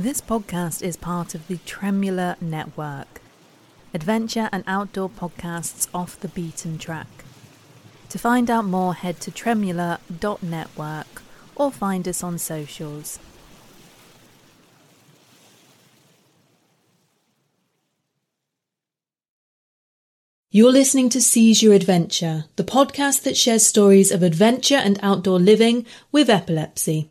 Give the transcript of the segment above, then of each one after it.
This podcast is part of the Tremula Network, adventure and outdoor podcasts off the beaten track. To find out more, head to tremula.network or find us on socials. You're listening to Seize Your Adventure, the podcast that shares stories of adventure and outdoor living with epilepsy.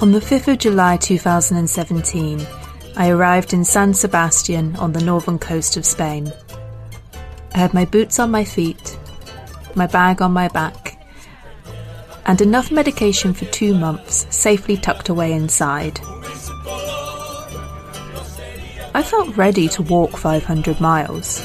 On the 5th of July 2017, I arrived in San Sebastian on the northern coast of Spain. I had my boots on my feet, my bag on my back, and enough medication for two months safely tucked away inside. I felt ready to walk 500 miles.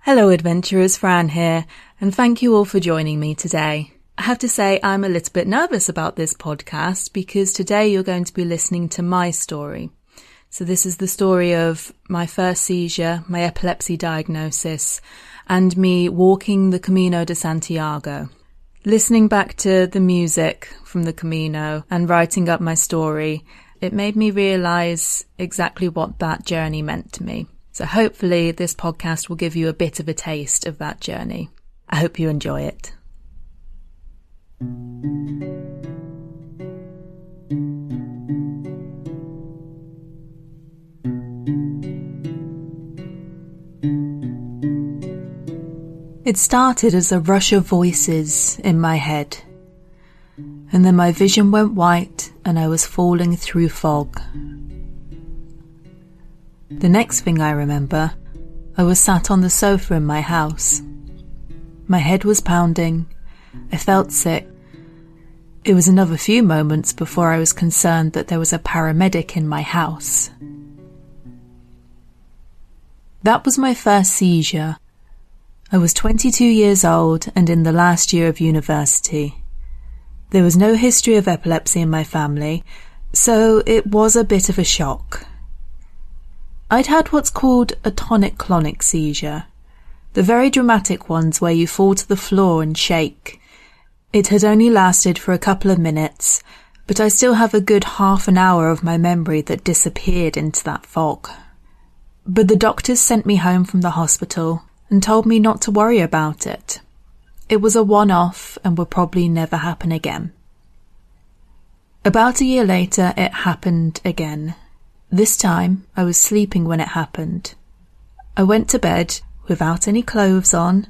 Hello, adventurers, Fran here, and thank you all for joining me today. I have to say I'm a little bit nervous about this podcast because today you're going to be listening to my story. So this is the story of my first seizure, my epilepsy diagnosis, and me walking the Camino de Santiago. Listening back to the music from the Camino and writing up my story, it made me realize exactly what that journey meant to me. So hopefully this podcast will give you a bit of a taste of that journey. I hope you enjoy it. It started as a rush of voices in my head, and then my vision went white and I was falling through fog. The next thing I remember, I was sat on the sofa in my house. My head was pounding, I felt sick. It was another few moments before I was concerned that there was a paramedic in my house. That was my first seizure I was 22 years old and in the last year of university. There was no history of epilepsy in my family, so it was a bit of a shock. I'd had what's called a tonic clonic seizure, the very dramatic ones where you fall to the floor and shake. It had only lasted for a couple of minutes, but I still have a good half an hour of my memory that disappeared into that fog. But the doctors sent me home from the hospital and told me not to worry about it. It was a one off and would probably never happen again. About a year later, it happened again. This time, I was sleeping when it happened. I went to bed without any clothes on,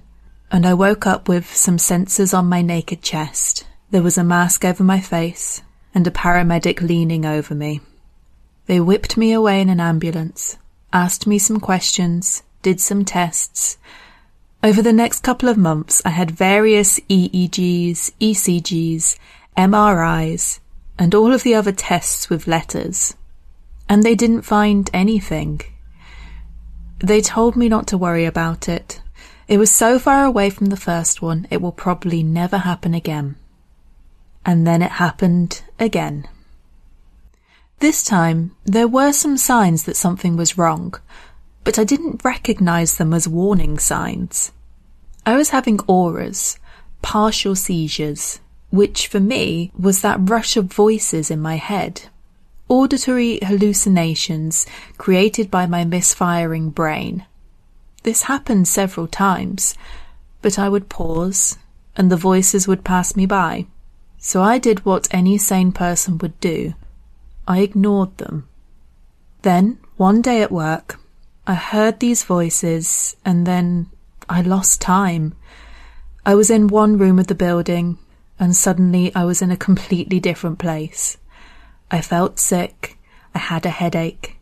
and I woke up with some sensors on my naked chest. There was a mask over my face and a paramedic leaning over me. They whipped me away in an ambulance, asked me some questions, did some tests. Over the next couple of months, I had various EEGs, ECGs, MRIs, and all of the other tests with letters. And they didn't find anything. They told me not to worry about it. It was so far away from the first one, it will probably never happen again. And then it happened again. This time, there were some signs that something was wrong, but I didn't recognize them as warning signs. I was having auras, partial seizures, which for me was that rush of voices in my head. Auditory hallucinations created by my misfiring brain. This happened several times, but I would pause and the voices would pass me by. So I did what any sane person would do. I ignored them. Then, one day at work, I heard these voices and then I lost time. I was in one room of the building and suddenly I was in a completely different place. I felt sick, I had a headache,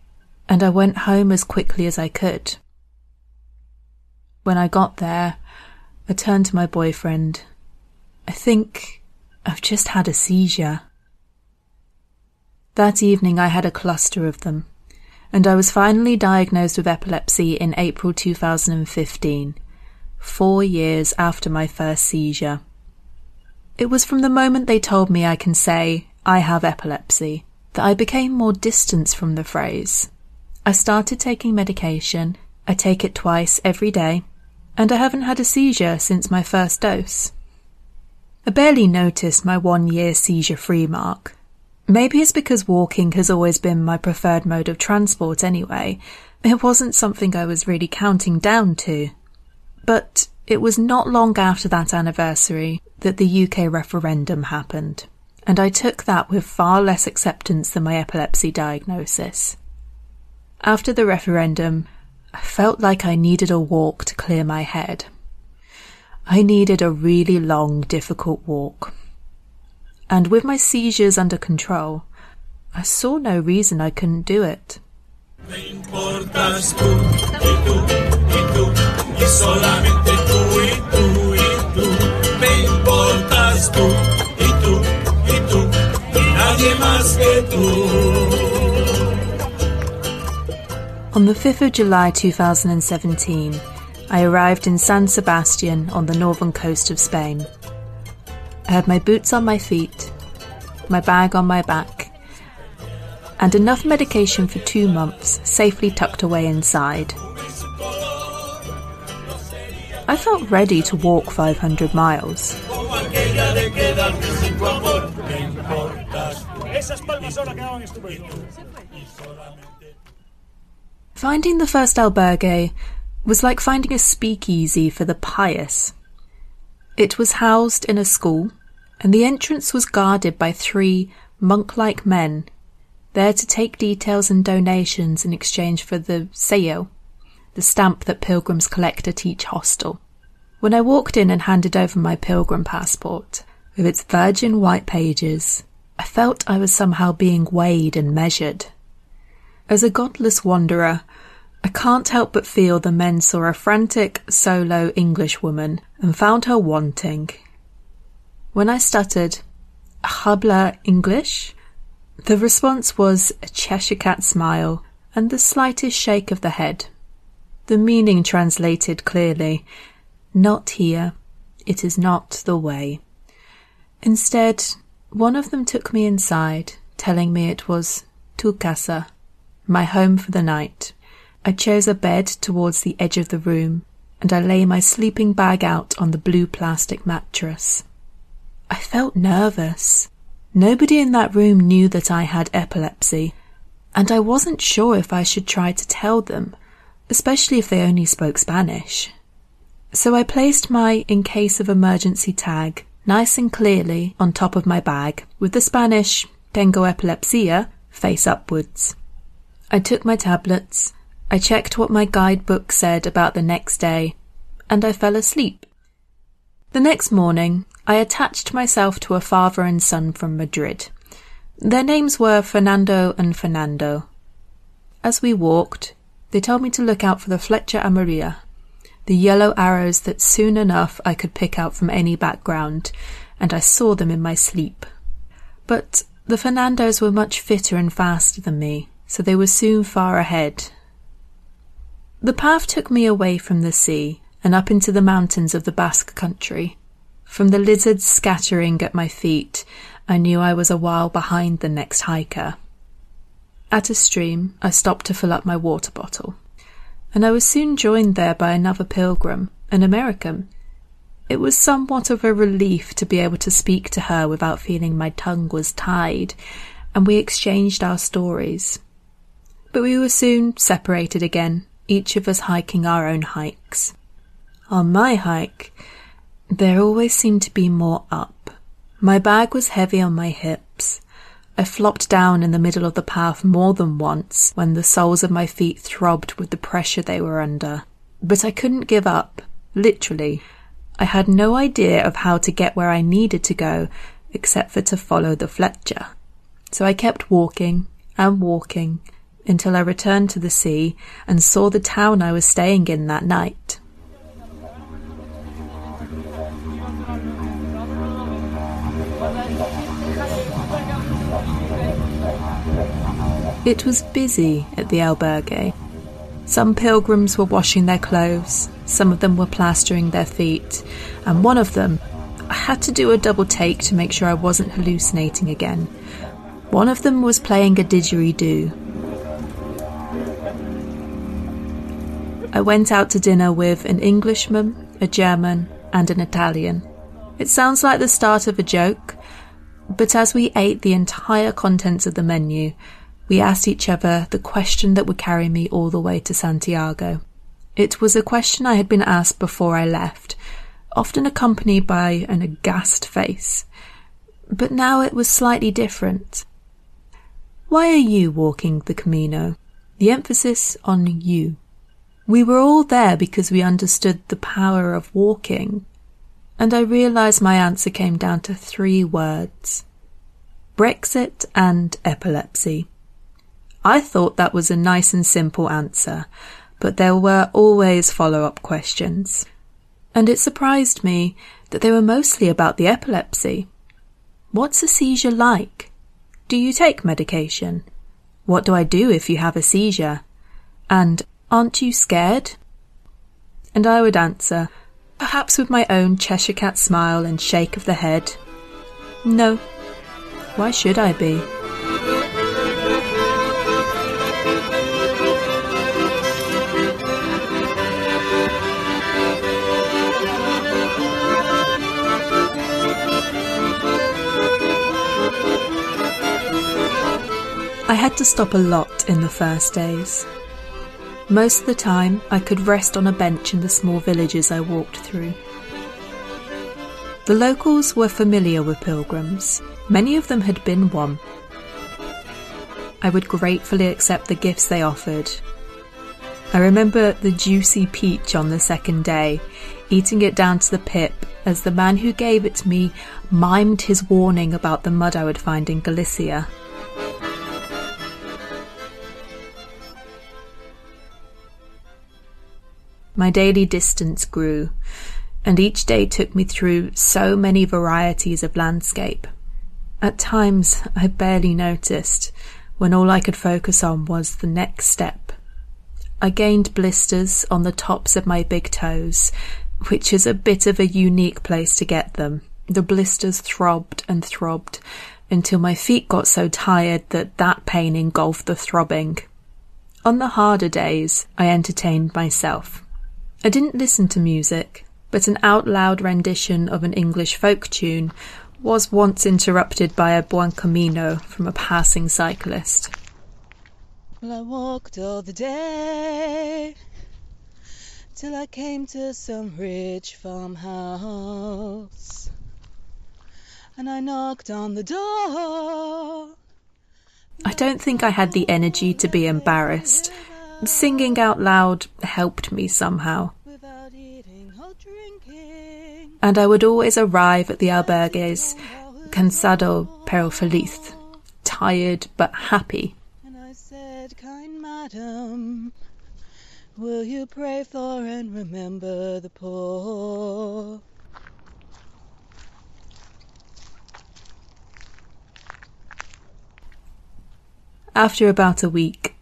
and I went home as quickly as I could. When I got there, I turned to my boyfriend. I think I've just had a seizure. That evening I had a cluster of them and I was finally diagnosed with epilepsy in April 2015. four years after my first seizure. It was from the moment they told me I can say, I have epilepsy, that I became more distant from the phrase. I started taking medication, I take it twice every day, and I haven't had a seizure since my first dose. I barely noticed my one year seizure free mark. Maybe it's because walking has always been my preferred mode of transport anyway. It wasn't something I was really counting down to. But it was not long after that anniversary that the UK referendum happened, and I took that with far less acceptance than my epilepsy diagnosis. After the referendum, I felt like I needed a walk to clear my head. I needed a really long, difficult walk. And with my seizures under control, I saw no reason I couldn't do it. On the 5th of July 2017, I arrived in San Sebastian on the northern coast of Spain. I had my boots on my feet, my bag on my back, and enough medication for two months safely tucked away inside. I felt ready to walk 500 miles. Finding the first albergue was like finding a speakeasy for the pious. It was housed in a school, and the entrance was guarded by three monk like men, there to take details and donations in exchange for the sello, the stamp that pilgrims collect at each hostel. When I walked in and handed over my pilgrim passport, with its virgin white pages, I felt I was somehow being weighed and measured. As a godless wanderer, I can't help but feel the men saw a frantic, solo Englishwoman and found her wanting. When I stuttered, Habla English? The response was a Cheshire cat smile and the slightest shake of the head. The meaning translated clearly Not here. It is not the way. Instead, one of them took me inside, telling me it was tu casa, my home for the night. I chose a bed towards the edge of the room, and I lay my sleeping bag out on the blue plastic mattress. I felt nervous. Nobody in that room knew that I had epilepsy, and I wasn't sure if I should try to tell them, especially if they only spoke Spanish. So I placed my in case of emergency tag nice and clearly on top of my bag with the Spanish tengo epilepsia face upwards. I took my tablets, I checked what my guidebook said about the next day, and I fell asleep. The next morning, I attached myself to a father and son from Madrid. Their names were Fernando and Fernando. As we walked, they told me to look out for the Flecha Amarilla, the yellow arrows that soon enough I could pick out from any background, and I saw them in my sleep. But the Fernandos were much fitter and faster than me, so they were soon far ahead, the path took me away from the sea and up into the mountains of the Basque country. From the lizards scattering at my feet, I knew I was a while behind the next hiker. At a stream, I stopped to fill up my water bottle, and I was soon joined there by another pilgrim, an American. It was somewhat of a relief to be able to speak to her without feeling my tongue was tied, and we exchanged our stories. But we were soon separated again, each of us hiking our own hikes. On my hike, there always seemed to be more up. My bag was heavy on my hips. I flopped down in the middle of the path more than once when the soles of my feet throbbed with the pressure they were under. But I couldn't give up, literally. I had no idea of how to get where I needed to go except for to follow the Flecha. So I kept walking and walking until I returned to the sea and saw the town I was staying in that night. It was busy at the albergue. Some pilgrims were washing their clothes, some of them were plastering their feet, and one of them, I had to do a double take to make sure I wasn't hallucinating again. One of them was playing a didgeridoo. I went out to dinner with an Englishman, a German, and an Italian. It sounds like the start of a joke, but as we ate the entire contents of the menu, we asked each other the question that would carry me all the way to Santiago. It was a question I had been asked before I left, often accompanied by an aghast face. But now it was slightly different. Why are you walking the Camino? The emphasis on you. We were all there because we understood the power of walking, and I realised my answer came down to three words Brexit and epilepsy. I thought that was a nice and simple answer, but there were always follow up questions. And it surprised me that they were mostly about the epilepsy. What's a seizure like? Do you take medication? What do I do if you have a seizure? And aren't you scared? And I would answer, perhaps with my own Cheshire Cat smile and shake of the head, No. Why should I be? I had to stop a lot in the first days. Most of the time, I could rest on a bench in the small villages I walked through. The locals were familiar with pilgrims. Many of them had been one. I would gratefully accept the gifts they offered. I remember the juicy peach on the second day, eating it down to the pip as the man who gave it to me mimed his warning about the mud I would find in Galicia. My daily distance grew, and each day took me through so many varieties of landscape. At times I barely noticed, when all I could focus on was the next step. I gained blisters on the tops of my big toes, which is a bit of a unique place to get them. The blisters throbbed and throbbed until my feet got so tired that that pain engulfed the throbbing. On the harder days, I entertained myself. I didn't listen to music, but an out loud rendition of an English folk tune was once interrupted by a buen camino from a passing cyclist. Well, I walked all the day till I came to some rich farmhouse. And I knocked on the door. I don't think I had the energy to be embarrassed. Singing out loud helped me somehow and I would always arrive at the albergues cansado pero feliz, tired but happy. And I said, kind madam, will you pray for and remember the poor? After about a week,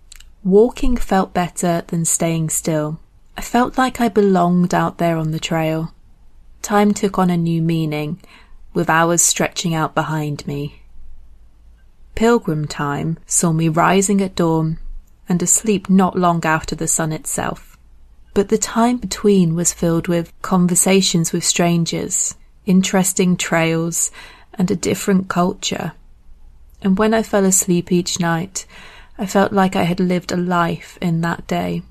walking felt better than staying still. I felt like I belonged out there on the trail. Time took on a new meaning, with hours stretching out behind me. Pilgrim time saw me rising at dawn and asleep not long after the sun itself. But the time between was filled with conversations with strangers, interesting trails, and a different culture. And when I fell asleep each night, I felt like I had lived a life in that day.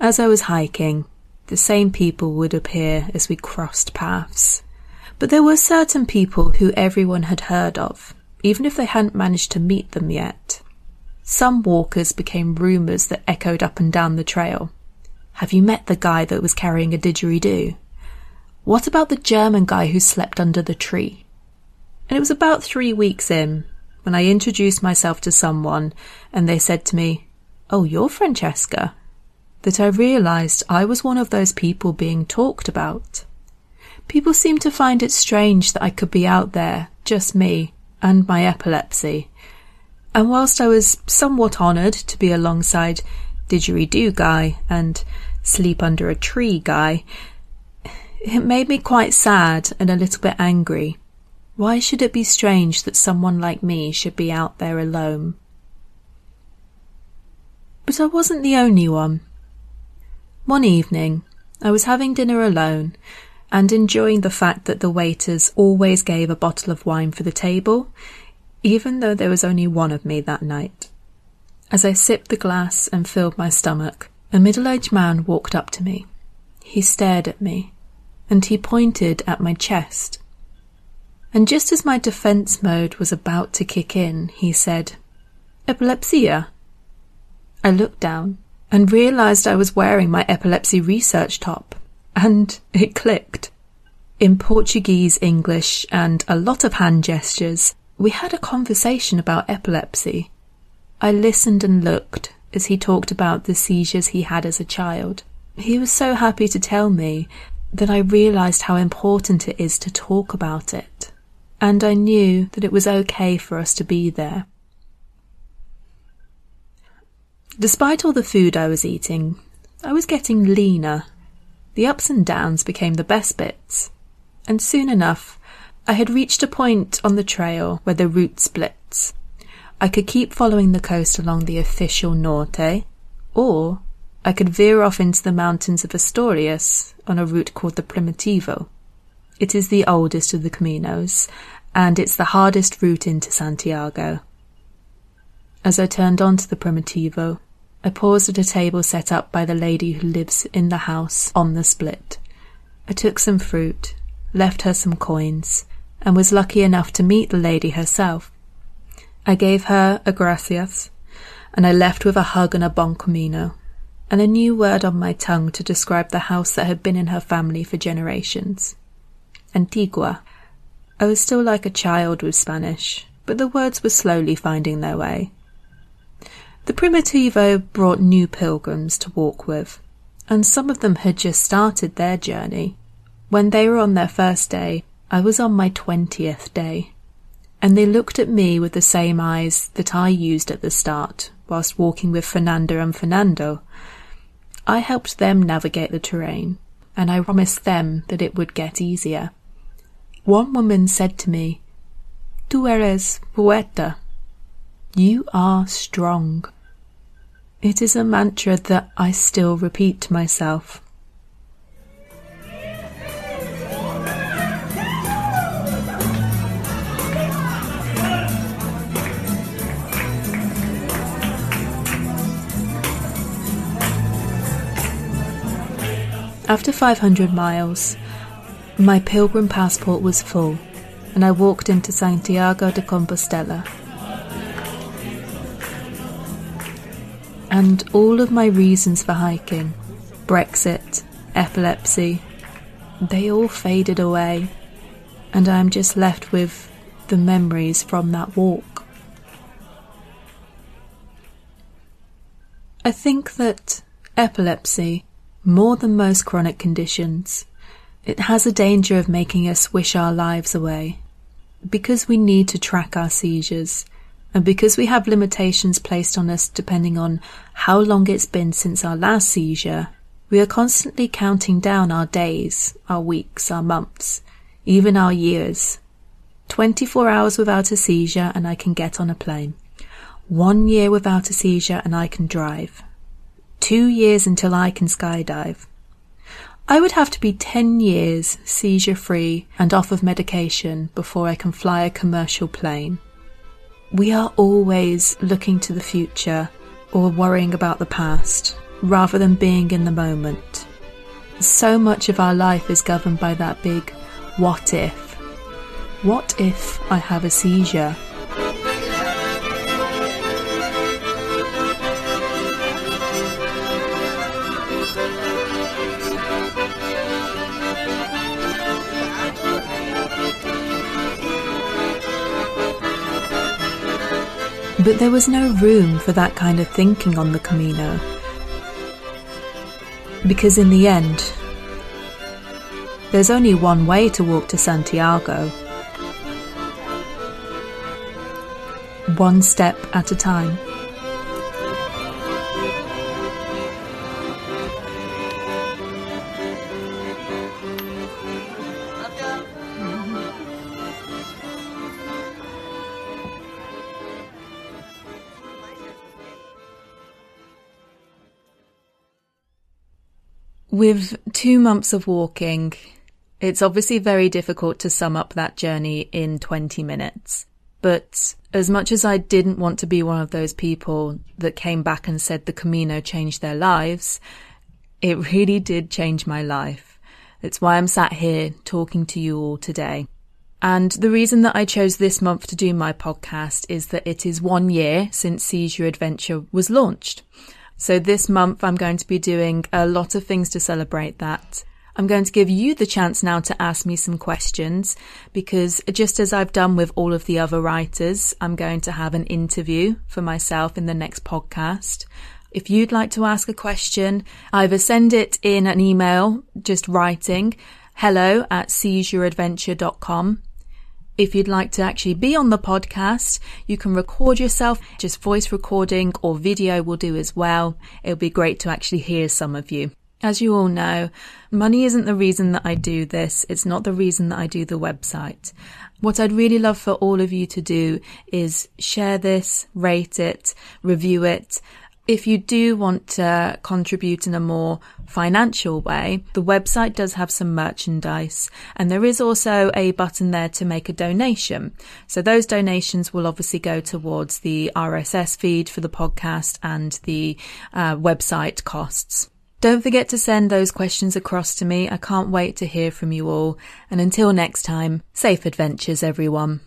As I was hiking, the same people would appear as we crossed paths. But there were certain people who everyone had heard of, even if they hadn't managed to meet them yet. Some walkers became rumours that echoed up and down the trail. Have you met the guy that was carrying a didgeridoo? What about the German guy who slept under the tree? And it was about three weeks in when I introduced myself to someone and they said to me, Oh, you're Francesca that I realized I was one of those people being talked about. People seemed to find it strange that I could be out there, just me, and my epilepsy. And whilst I was somewhat honoured to be alongside didgeridoo guy and sleep under a tree guy, it made me quite sad and a little bit angry. Why should it be strange that someone like me should be out there alone? But I wasn't the only one. One evening, I was having dinner alone and enjoying the fact that the waiters always gave a bottle of wine for the table, even though there was only one of me that night. As I sipped the glass and filled my stomach, a middle aged man walked up to me. He stared at me, and he pointed at my chest. And just as my defense mode was about to kick in, he said, Epilepsia? I looked down and realized I was wearing my epilepsy research top, and it clicked. In Portuguese, English, and a lot of hand gestures, we had a conversation about epilepsy. I listened and looked as he talked about the seizures he had as a child. He was so happy to tell me that I realized how important it is to talk about it and I knew that it was okay for us to be there. Despite all the food I was eating, I was getting leaner. The ups and downs became the best bits, and soon enough I had reached a point on the trail where the route splits. I could keep following the coast along the official Norte, or I could veer off into the mountains of Asturias on a route called the Primitivo. It is the oldest of the Caminos, and it's the hardest route into Santiago. As I turned onto the Primitivo, I paused at a table set up by the lady who lives in the house on the split. I took some fruit, left her some coins, and was lucky enough to meet the lady herself. I gave her a gracias, and I left with a hug and a bon camino, and a new word on my tongue to describe the house that had been in her family for generations. Antigua. I was still like a child with Spanish, but the words were slowly finding their way. The Primitivo brought new pilgrims to walk with, and some of them had just started their journey. When they were on their first day, I was on my twentieth day, and they looked at me with the same eyes that I used at the start whilst walking with Fernanda and Fernando. I helped them navigate the terrain, and I promised them that it would get easier. One woman said to me, Tu eres poeta. You are strong. It is a mantra that I still repeat to myself. After 500 miles, my pilgrim passport was full, and I walked into Santiago de Compostela. And all of my reasons for hiking Brexit, epilepsy they all faded away, and I am just left with the memories from that walk. I think that epilepsy, more than most chronic conditions, it has a danger of making us wish our lives away. Because we need to track our seizures, and because we have limitations placed on us depending on how long it's been since our last seizure, we are constantly counting down our days, our weeks, our months, even our years. 24 hours without a seizure and I can get on a plane. One year without a seizure and I can drive. Two years until I can skydive. I would have to be 10 years seizure free and off of medication before I can fly a commercial plane. We are always looking to the future or worrying about the past rather than being in the moment. So much of our life is governed by that big what if. What if I have a seizure? But there was no room for that kind of thinking on the Camino. Because in the end, there's only one way to walk to Santiago. One step at a time. With two months of walking, it's obviously very difficult to sum up that journey in 20 minutes. But as much as I didn't want to be one of those people that came back and said the Camino changed their lives, it really did change my life. It's why I'm sat here talking to you all today. And the reason that I chose this month to do my podcast is that it is one year since Seize Your Adventure was launched. So this month I'm going to be doing a lot of things to celebrate that. I'm going to give you the chance now to ask me some questions because just as I've done with all of the other writers, I'm going to have an interview for myself in the next podcast. If you'd like to ask a question, either send it in an email, just writing hello at seizeyouradventure.com. If you'd like to actually be on the podcast, you can record yourself, just voice recording or video will do as well. It'll be great to actually hear some of you. As you all know, money isn't the reason that I do this. It's not the reason that I do the website. What I'd really love for all of you to do is share this, rate it, review it. If you do want to contribute in a more financial way, the website does have some merchandise and there is also a button there to make a donation. So those donations will obviously go towards the RSS feed for the podcast and the uh, website costs. Don't forget to send those questions across to me. I can't wait to hear from you all. And until next time, safe adventures, everyone.